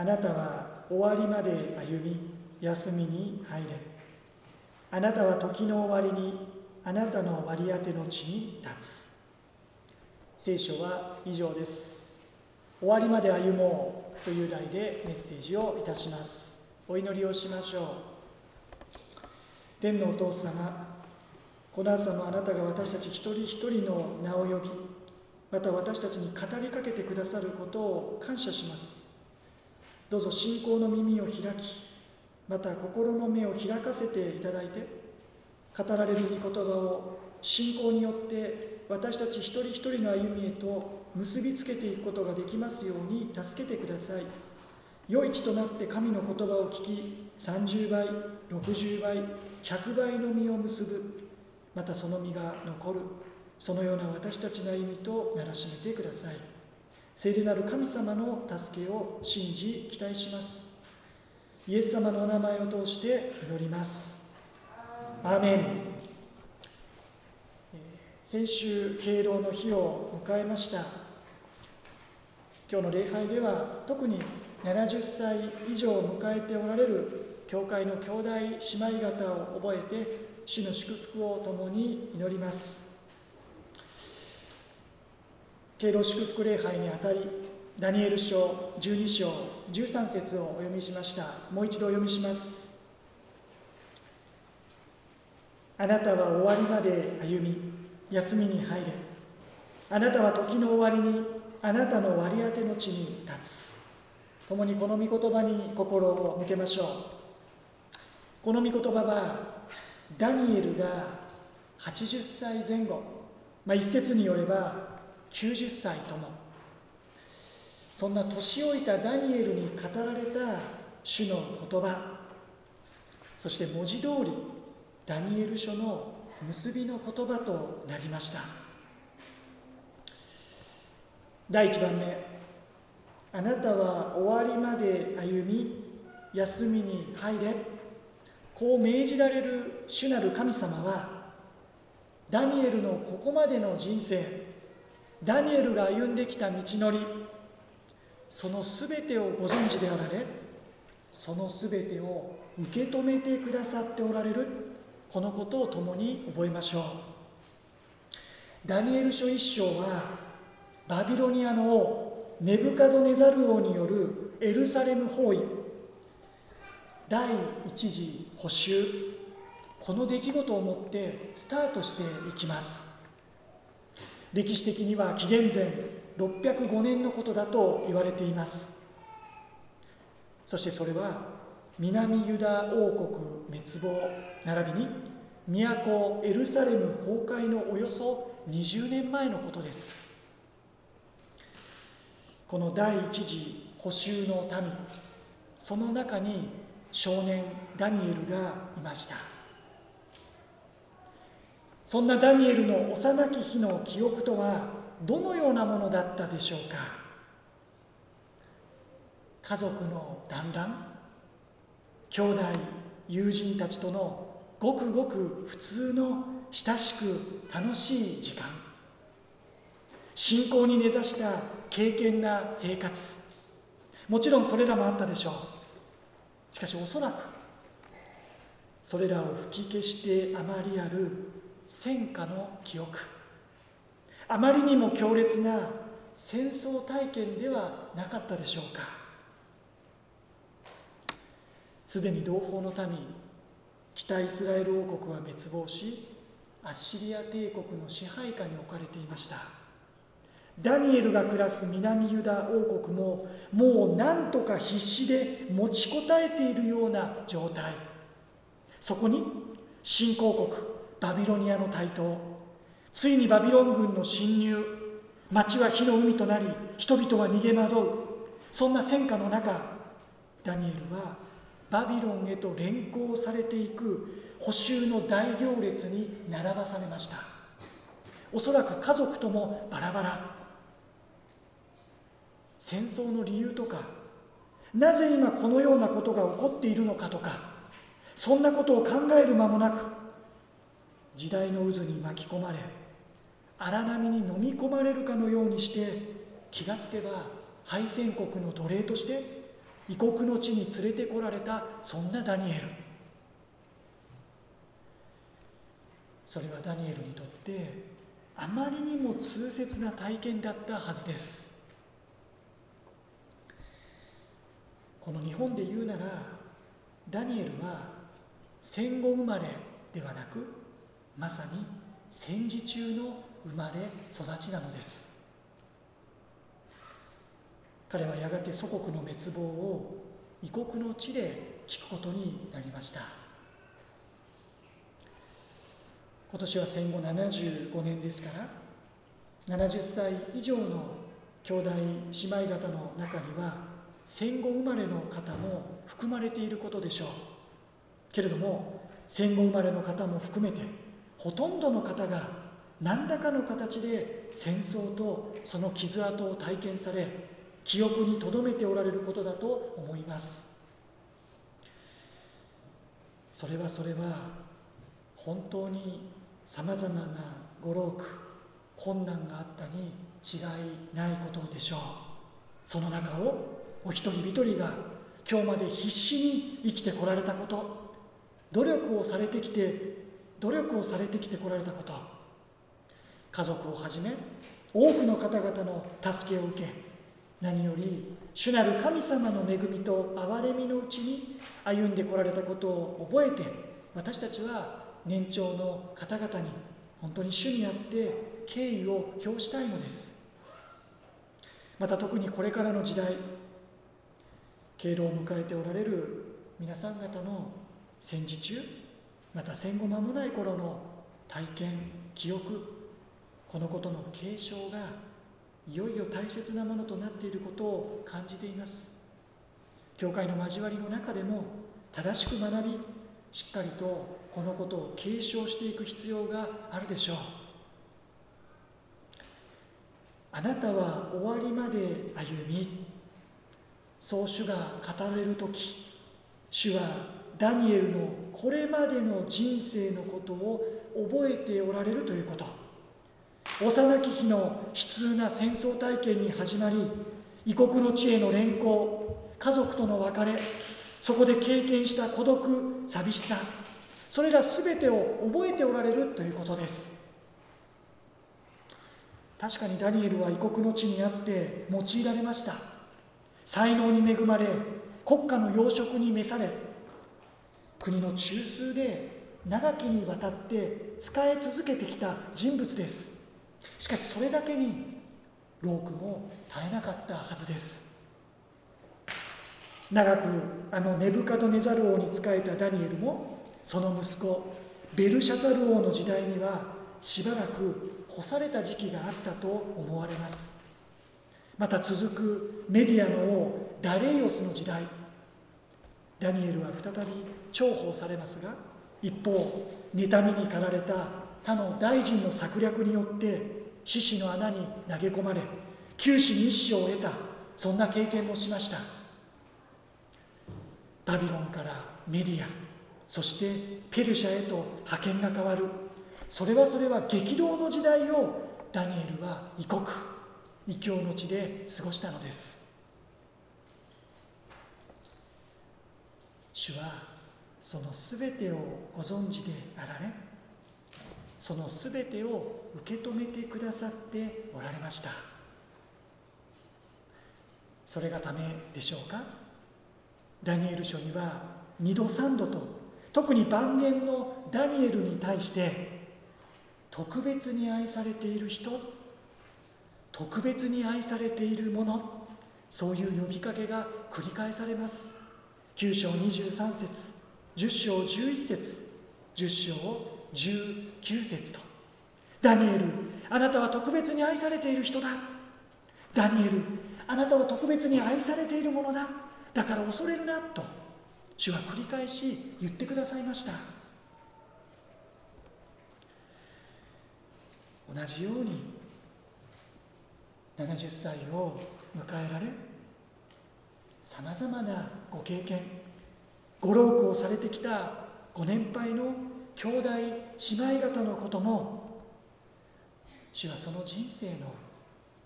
あなたは終わりまで歩み休みに入れ。あなたは時の終わりにあなたの割り当ての地に立つ。聖書は以上です。終わりまで歩もうという題でメッセージをいたします。お祈りをしましょう。天のお父様この朝もあなたが私たち一人一人の名を呼びまた私たちに語りかけてくださることを感謝します。どうぞ信仰の耳を開きまた心の目を開かせていただいて語られる御言葉を信仰によって私たち一人一人の歩みへと結びつけていくことができますように助けてください。良い地となって神の言葉を聞き30倍60倍100倍の実を結ぶ。またその実が残る。そのような私たちの歩みとならしめてください。聖霊なる神様の助けを信じ期待します。イエス様のお名前を通して祈ります。アーメン。先週敬老の日を迎えました。今日の礼拝では特に70歳以上を迎えておられる教会の兄弟姉妹方を覚えて主の祝福を共に祈ります。敬老祝福礼拝にあたりダニエル書12章13節をお読みしました。もう一度お読みします。あなたは終わりまで歩み休みに入れ。あなたは時の終わりにあなたの割り当ての地に立つ。共にこの御言葉に心を向けましょう。この御言葉はダニエルが80歳前後、まあ、一説によれば90歳とも。そんな年老いたダニエルに語られた主の言葉。そして文字通りダニエル書の結びの言葉となりました。第1番目。あなたは終わりまで歩み休みに入れ。こう命じられる主なる神様はダニエルのここまでの人生。ダニエルが歩んできた道のりそのすべてをご存知であられそのすべてを受け止めてくださっておられるこのことを共に覚えましょう。ダニエル書一章はバビロニアの王ネブカドネザル王によるエルサレム包囲第一次補修この出来事をもってスタートしていきます。歴史的には紀元前605年のことだと言われています。そしてそれは南ユダ王国滅亡並びに都エルサレム崩壊のおよそ20年前のことです。この第一次補修の民その中に少年ダニエルがいました。そんなダニエルの幼き日の記憶とはどのようなものだったでしょうか？家族の団らん？兄弟友人たちとのごくごく普通の親しく楽しい時間？信仰に根ざした敬虔な生活？もちろんそれらもあったでしょう。しかしおそらくそれらを吹き消してあまりある戦火の記憶。あまりにも強烈な戦争体験ではなかったでしょうか。すでに同胞の民北イスラエル王国は滅亡しアッシリア帝国の支配下に置かれていました。ダニエルが暮らす南ユダ王国ももう何とか必死で持ちこたえているような状態。そこに新興国バビロニアの台頭。ついにバビロン軍の侵入。町は火の海となり人々は逃げ惑う。そんな戦火の中ダニエルはバビロンへと連行されていく補修の大行列に並ばされました。おそらく家族ともバラバラ。戦争の理由とかなぜ今このようなことが起こっているのかとかそんなことを考える間もなく時代の渦に巻き込まれ荒波に飲み込まれるかのようにして気がつけば敗戦国の奴隷として異国の地に連れてこられたそんなダニエル。それはダニエルにとってあまりにも痛切な体験だったはずです。この日本で言うならダニエルは戦後生まれではなくまさに戦時中の生まれ育ちなのです。彼はやがて祖国の滅亡を異国の地で聞くことになりました。今年は戦後75年ですから70歳以上の兄弟姉妹方の中には戦後生まれの方も含まれていることでしょう。けれども戦後生まれの方も含めてほとんどの方が何らかの形で戦争とその傷跡を体験され記憶に留めておられることだと思います。それはそれは本当にさまざまなご老苦困難があったに違いないことでしょう。その中をお一人一人が今日まで必死に生きてこられたこと。努力をされてきて努力をされてきてこられたこと。家族をはじめ多くの方々の助けを受け何より主なる神様の恵みと憐れみのうちに歩んでこられたことを覚えて私たちは年長の方々に本当に主にあって敬意を表したいのです。また特にこれからの時代敬老を迎えておられる皆さん方の戦時中また戦後間もない頃の体験記憶このことの継承がいよいよ大切なものとなっていることを感じています。教会の交わりの中でも正しく学びしっかりとこのことを継承していく必要があるでしょう。あなたは終わりまで歩みそう主が語れる時主はダニエルのこれまでの人生のことを覚えておられるということ。幼き日の悲痛な戦争体験に始まり異国の地への連行家族との別れそこで経験した孤独寂しさそれら全てを覚えておられるということです。確かにダニエルは異国の地にあって用いられました。才能に恵まれ国家の養殖に召され国の中枢で長きにわたって仕え続けてきた人物です。しかしそれだけにロークも絶えなかったはずです。長くあのネブカドネザル王に仕えたダニエルもその息子ベルシャザル王の時代にはしばらく干された時期があったと思われます。また続くメディアの王ダレイオスの時代。ダニエルは再び重宝されますが一方妬みに駆られた他の大臣の策略によって獅子の穴に投げ込まれ九死に一生を得たそんな経験もしました。バビロンからメディアそしてペルシャへと派遣が変わる。それはそれは激動の時代をダニエルは異国異教の地で過ごしたのです。主はその全てをご存知であられその全てを受け止めてくださっておられました。それがためでしょうか？ダニエル書には2度3度と特に晩年のダニエルに対して特別に愛されている人特別に愛されているものそういう呼びかけが繰り返されます。9章23節。10章11節。10章19節と。ダニエルあなたは特別に愛されている人だ。ダニエルあなたは特別に愛されているものだ。だから恐れるなと。主は繰り返し言ってくださいました。同じように70歳を迎えられさまざまなご経験。ご老苦をされてきたご年配の兄弟姉妹方のことも主はその人生の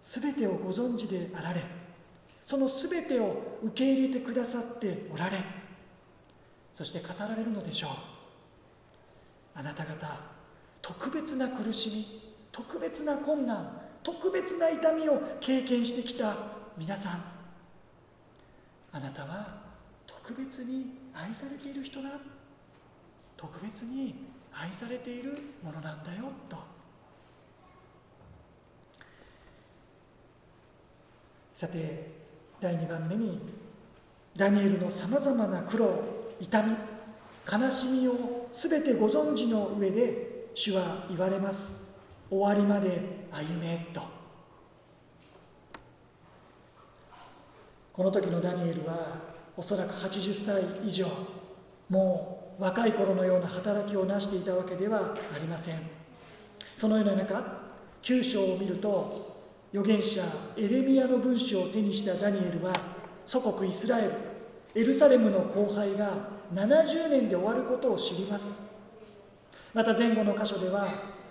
全てをご存知であられその全てを受け入れてくださっておられそして語られるのでしょう。あなた方特別な苦しみ特別な困難特別な痛みを経験してきた皆さん。あなたは特別に愛されている人だ特別に愛されているものなんだよと。さて第2番目にダニエルのさまざまな苦労痛み悲しみを全てご存知の上で主は言われます。終わりまで歩めと。この時のダニエルはおそらく80歳以上もう若い頃のような働きを成していたわけではありません。そのような中9章を見ると預言者エレミアの文章を手にしたダニエルは祖国イスラエルエルサレムの荒廃が70年で終わることを知ります。また前後の箇所では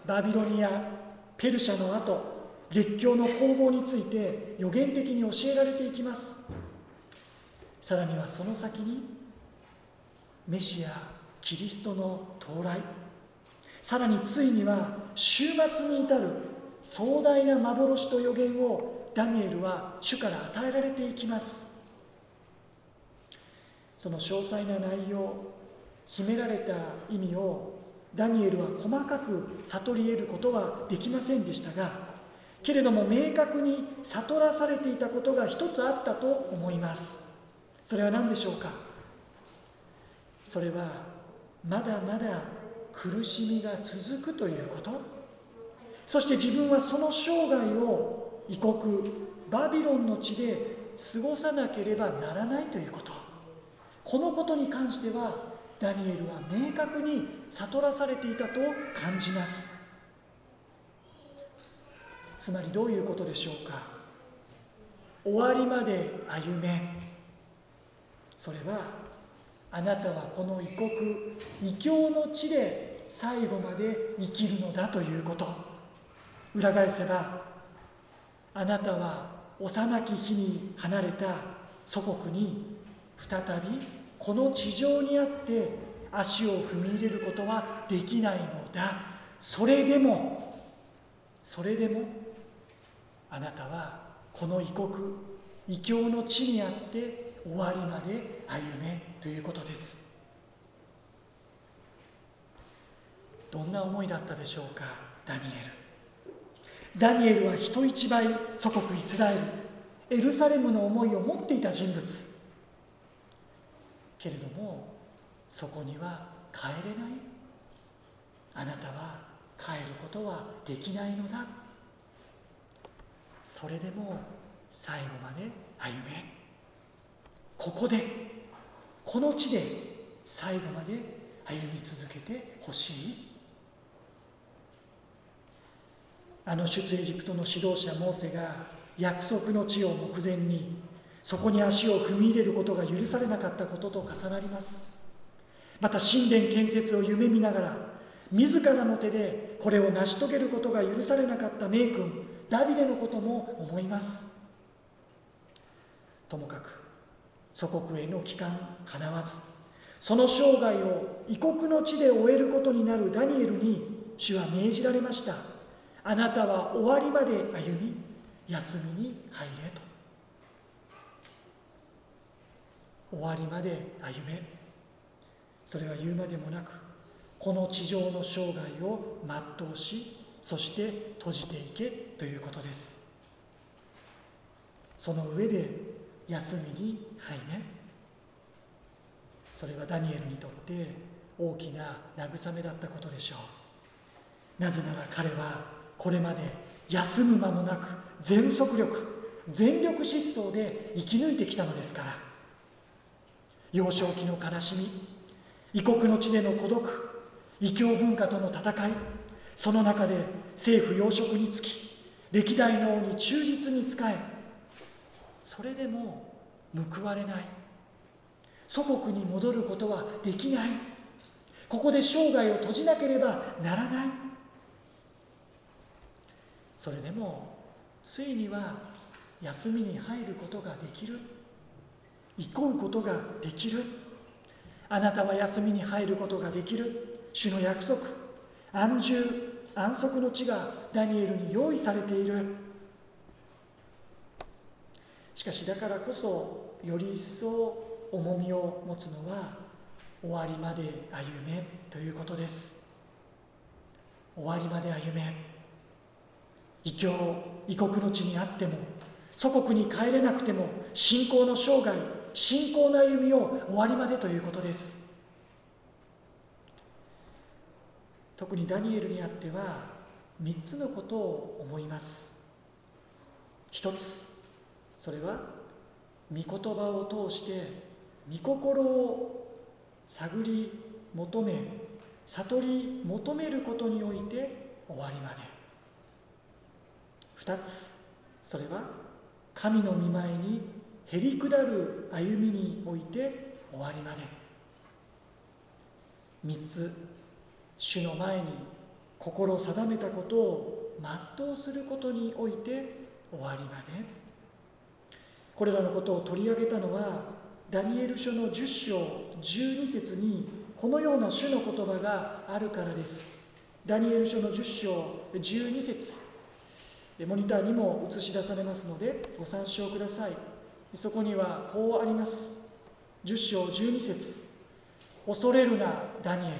バビロニアペルシャの後列強の攻防について予言的に教えられていきます。さらにはその先にメシアキリストの到来。さらについには終末に至る壮大な幻と予言をダニエルは主から与えられていきます。その詳細な内容秘められた意味をダニエルは細かく悟り得ることはできませんでしたがけれども明確に悟らされていたことが一つあったと思います。それは何でしょうか？それはまだまだ苦しみが続くということ？そして自分はその生涯を異国バビロンの地で過ごさなければならないということ？このことに関してはダニエルは明確に悟らされていたと感じます。つまりどういうことでしょうか？終わりまで歩め。それはあなたはこの異国異教の地で最後まで生きるのだということ。裏返せばあなたは幼き日に離れた祖国に再びこの地上にあって足を踏み入れることはできないのだ。それでもそれでもあなたはこの異国異教の地にあって終わりまで歩めということです。どんな思いだったでしょうかダニエル。ダニエルは人一倍祖国イスラエルエルサレムの思いを持っていた人物。けれどもそこには帰れない。あなたは帰ることはできないのだ。それでも最後まで歩めここでこの地で最後まで歩み続けてほしい。あの出エジプトの指導者モーセが約束の地を目前にそこに足を踏み入れることが許されなかったことと重なります。また神殿建設を夢見ながら自らの手でこれを成し遂げることが許されなかった名君ダビデのことも思います。ともかく祖国への帰還かなわずその生涯を異国の地で終えることになるダニエルに主は命じられました。あなたは終わりまで歩み休みに入れと。終わりまで歩め。それは言うまでもなくこの地上の生涯を全うしそして閉じていけということです。その上で休みに入れ。それはダニエルにとって大きな慰めだったことでしょう。なぜなら彼はこれまで休む間もなく全速力全力疾走で生き抜いてきたのですから。幼少期の悲しみ異国の地での孤独異教文化との戦いその中で政府要職につき歴代の王に忠実に仕えそれでも報われない。祖国に戻ることはできない。ここで生涯を閉じなければならない。それでもついには休みに入ることができる。憩うことができる。あなたは休みに入ることができる。主の約束。安住安息の地がダニエルに用意されている。しかしだからこそより一層重みを持つのは終わりまで歩めということです。終わりまで歩め。異教異国の地にあっても祖国に帰れなくても信仰の生涯信仰の歩みを終わりまでということです。特にダニエルにあっては3つのことを思います。一つそれは御言葉を通して御心を探り求め悟り求めることにおいて終わりまで。二つそれは神の御前にへりくだる歩みにおいて終わりまで。三つ主の前に心定めたことを全うすることにおいて終わりまで。これらのことを取り上げたのはダニエル書の10章12節にこのような主の言葉があるからです。ダニエル書の10章12節。モニターにも映し出されますのでご参照ください。そこにはこうあります。10章12節。恐れるなダニエル。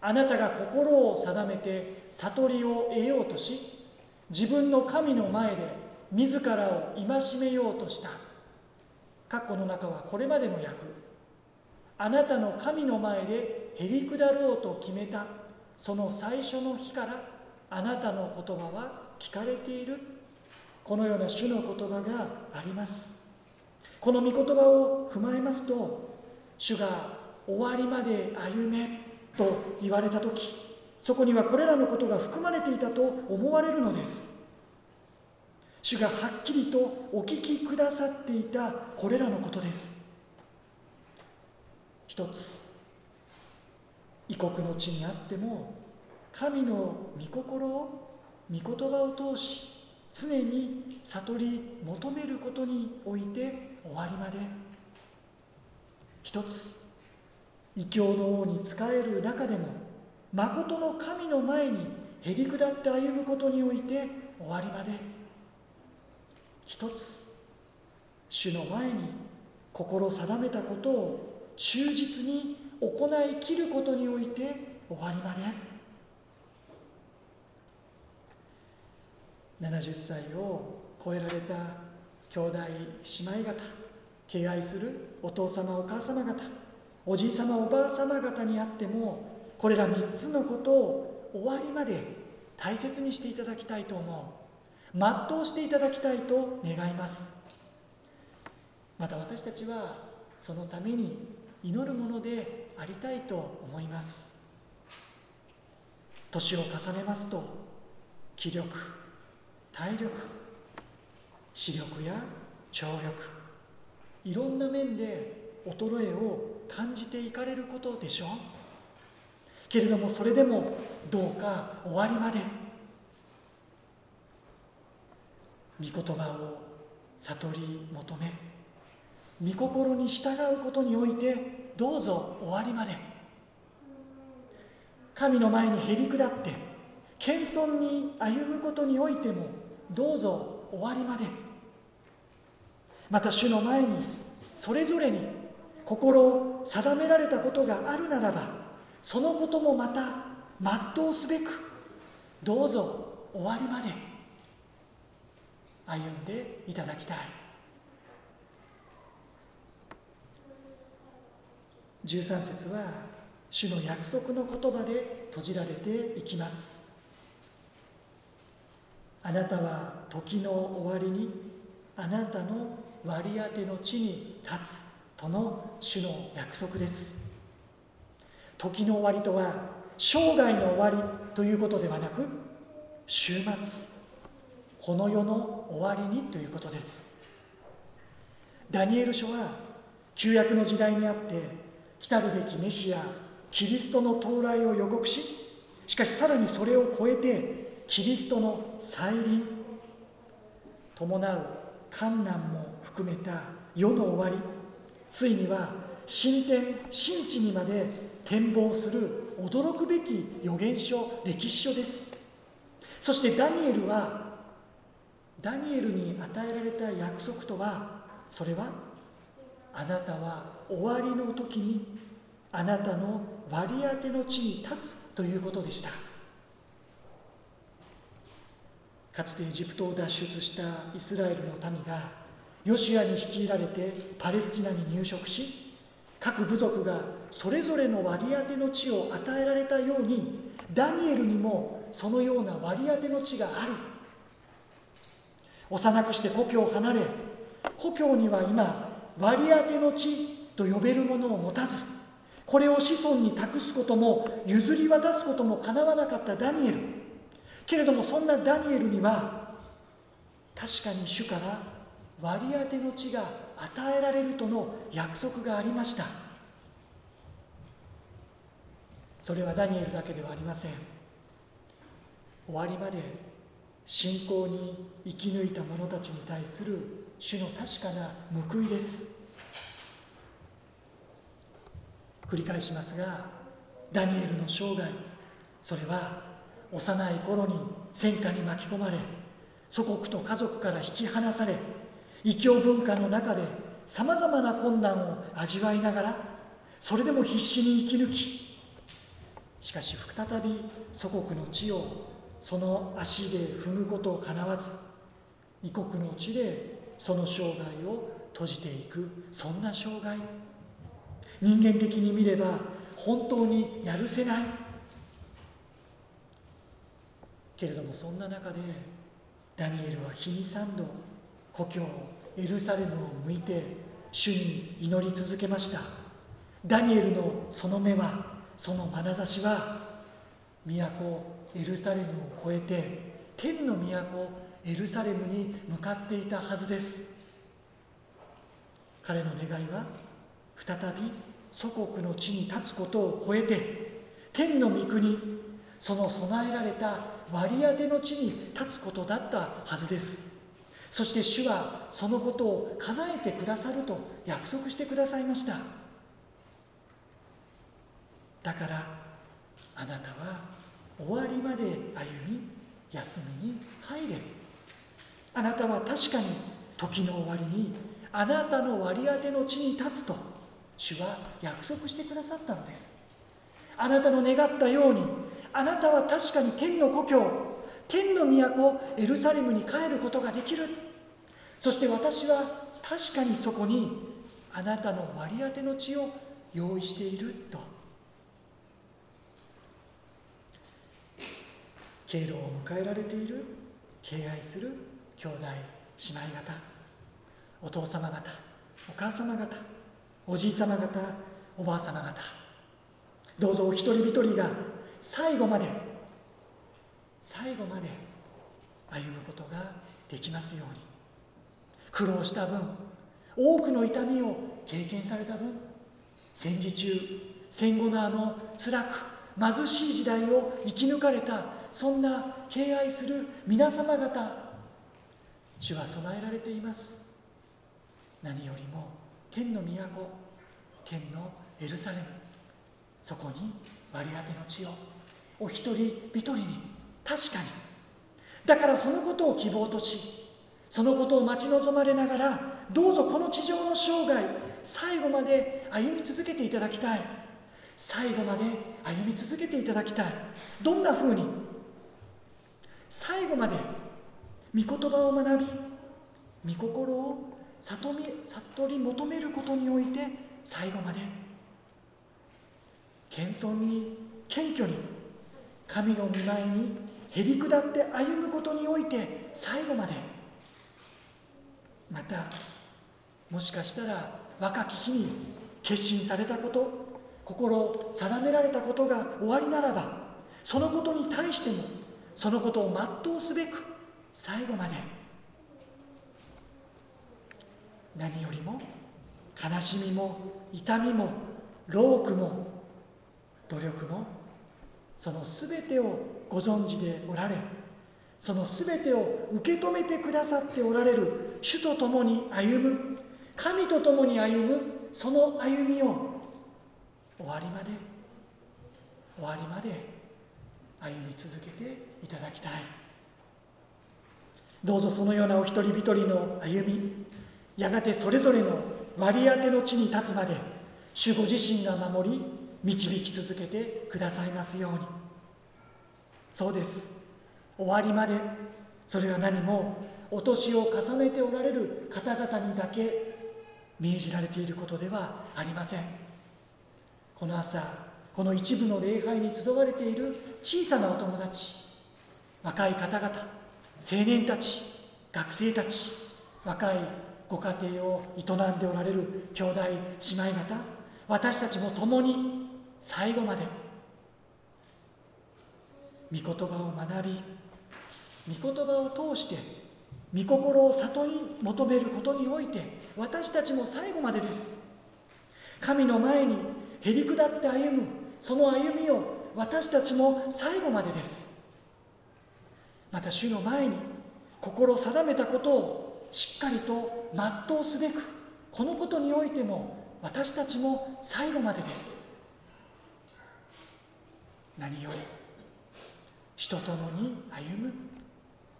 あなたが心を定めて悟りを得ようとし自分の神の前で自らを戒めようとした。括弧の中はこれまでの訳あなたの神の前でへり下ろうと決めた。その最初の日からあなたの言葉は聞かれている。このような主の言葉があります。この御言葉を踏まえますと主が終わりまで歩めと言われた時そこにはこれらのことが含まれていたと思われるのです。主がはっきりとお聞きくださっていたこれらのことです。一つ異国の地にあっても神の御心を御言葉を通し常に悟り求めることにおいて終わりまで。一つ異教の王に仕える中でも誠の神の前にへり下って歩むことにおいて終わりまで。一つ主の前に心定めたことを忠実に行い切ることにおいて終わりまで。70歳を超えられた兄弟姉妹方敬愛するお父様お母様方おじい様おばあ様方にあってもこれら3つのことを終わりまで大切にしていただきたいと思う。全うしていただきたいと願います。また私たちはそのために祈るものでありたいと思います。年を重ねますと気力体力視力や聴力いろんな面で衰えを感じていかれることでしょう。けれどもそれでもどうか終わりまで御言葉を悟り求め御心に従うことにおいてどうぞ終わりまで神の前にへり下って謙遜に歩むことにおいてもどうぞ終わりまで。また主の前にそれぞれに心を定められたことがあるならばそのこともまた全うすべくどうぞ終わりまで。歩んでいただきたい。13節は主の約束の言葉で閉じられていきます。あなたは時の終わりにあなたの割り当ての地に立つとの主の約束です。時の終わりとは生涯の終わりということではなく終末。この世の終わりにということです。ダニエル書は旧約の時代にあって来たるべきメシアキリストの到来を予告ししかしさらにそれを超えてキリストの再臨。伴う観難も含めた世の終わり。ついには神殿神地にまで展望する驚くべき予言書歴史書です。そしてダニエルはダニエルに与えられた約束とはそれはあなたは終わりの時にあなたの割り当ての地に立つということでした。かつてエジプトを脱出したイスラエルの民がヨシアに率いられてパレスチナに入植し各部族がそれぞれの割り当ての地を与えられたようにダニエルにもそのような割り当ての地がある。幼くして故郷を離れ故郷には今割り当ての地と呼べるものを持たずこれを子孫に託すことも譲り渡すこともかなわなかったダニエル。けれどもそんなダニエルには確かに主から割り当ての地が与えられるとの約束がありました。それはダニエルだけではありません。終わりまで信仰に生き抜いた者たちに対する主の確かな報いです。繰り返しますがダニエルの生涯それは幼い頃に戦火に巻き込まれ祖国と家族から引き離され異教文化の中でさまざまな困難を味わいながらそれでも必死に生き抜きしかし再び祖国の地をその足で踏むことをかなわず異国の地でその生涯を閉じていくそんな生涯。人間的に見れば本当にやるせない。けれどもそんな中でダニエルは日に三度故郷エルサレムを向いて主に祈り続けました。ダニエルのその目はその眼差しは都エルサレムを越えて天の都エルサレムに向かっていたはずです。彼の願いは再び祖国の地に立つことを超えて天の御国その備えられた割り当ての地に立つことだったはずです。そして主はそのことを叶えてくださると約束してくださいました。だからあなたは終わりまで歩み休みに入れる。あなたは確かに時の終わりにあなたの割り当ての地に立つと主は約束してくださったのです。あなたの願ったようにあなたは確かに天の故郷天の都エルサレムに帰ることができる。そして私は確かにそこにあなたの割り当ての地を用意していると。敬老を迎えられている敬愛する兄弟姉妹方お父様方お母様方おじい様方おばあ様方どうぞお一人一人が最後まで最後まで歩むことができますように。苦労した分多くの痛みを経験された分戦時中戦後のあの辛く貧しい時代を生き抜かれたそんな敬愛する皆様方主は備えられています。何よりも天の都天のエルサレムそこに割り当ての地をお一人一人に確かに。だからそのことを希望としそのことを待ち望まれながらどうぞこの地上の生涯最後まで歩み続けていただきたい。最後まで歩み続けていただきたい。どんなふうに最後まで御言葉を学び御心を悟り悟り求めることにおいて最後まで謙遜に謙虚に神の御前にへり下って歩むことにおいて最後までまたもしかしたら若き日に決心されたこと心を定められたことが終わりならばそのことに対してもそのことを全うすべく最後まで何よりも悲しみも痛みも労苦も努力もその全てをご存知でおられその全てを受け止めてくださっておられる主と共に歩む神と共に歩むその歩みを終わりまで終わりまで歩み続けていただきたい。どうぞそのようなお一人一人の歩みやがてそれぞれの割り当ての地に立つまで主ご自身が守り導き続けてくださいますように。そうです。終わりまでそれは何もお年を重ねておられる方々にだけ命じられていることではありません。この朝この一部の礼拝に集われている小さなお友達若い方々青年たち学生たち若いご家庭を営んでおられる兄弟姉妹方私たちも共に最後まで御言葉を学び御言葉を通して御心を里に求めることにおいて私たちも最後までです。神の前にへり下って歩むその歩みを私たちも最後までです。また主の前に心定めたことをしっかりと全うすべくこのことにおいても私たちも最後までです。何より人と共に歩む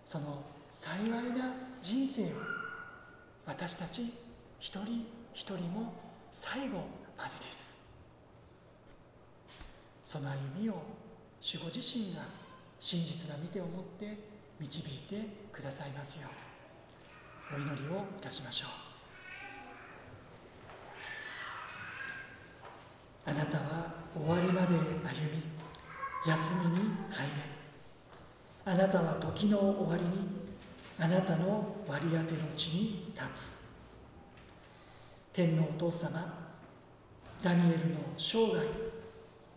その幸いな人生を私たち一人一人も最後までです。その歩みを守護自身が真実な見てを持って導いてくださいますようお祈りをいたしましょう。あなたは終わりまで歩み休みに入れ。あなたは時の終わりにあなたの割り当ての地に立つ。天のお父様ダニエルの生涯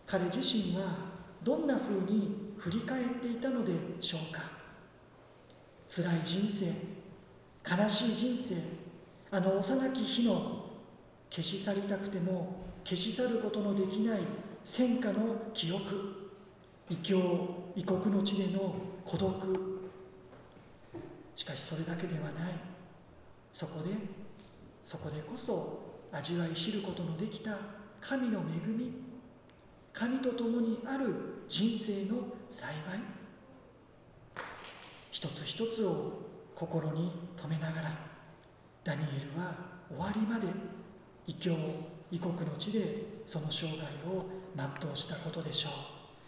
彼自身はどんなふうに振り返っていたのでしょうか？辛い人生悲しい人生あの幼き日の消し去りたくても消し去ることのできない戦火の記憶異教異国の地での孤独。しかしそれだけではない。そこでそこでこそ味わい知ることのできた神の恵み。神と共にある人生の幸い。一つ一つを心に留めながらダニエルは終わりまで異教異国の地でその生涯を全うしたことでしょう。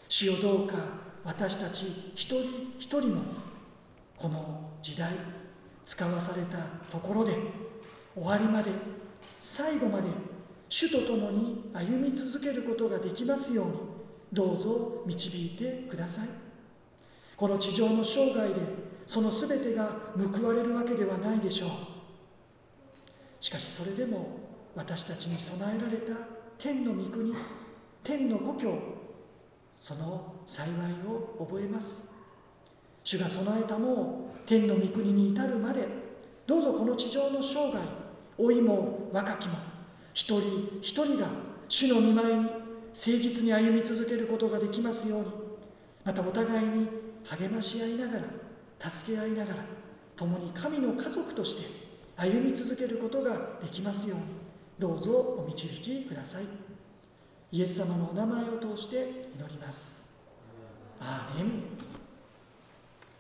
主よどうか私たち一人一人もこの時代使わされたところで終わりまで最後まで主と共に歩み続けることができますようにどうぞ導いてください。この地上の生涯でその全てが報われるわけではないでしょう。しかしそれでも私たちに備えられた天の御国天の故郷その幸いを覚えます。主が備えたもを天の御国に至るまでどうぞこの地上の生涯老いも若きも一人一人が主の御前に誠実に歩み続けることができますように。またお互いに励まし合いながら助け合いながら共に神の家族として歩み続けることができますように。どうぞお導きください。イエス様のお名前を通して祈ります。アーメン。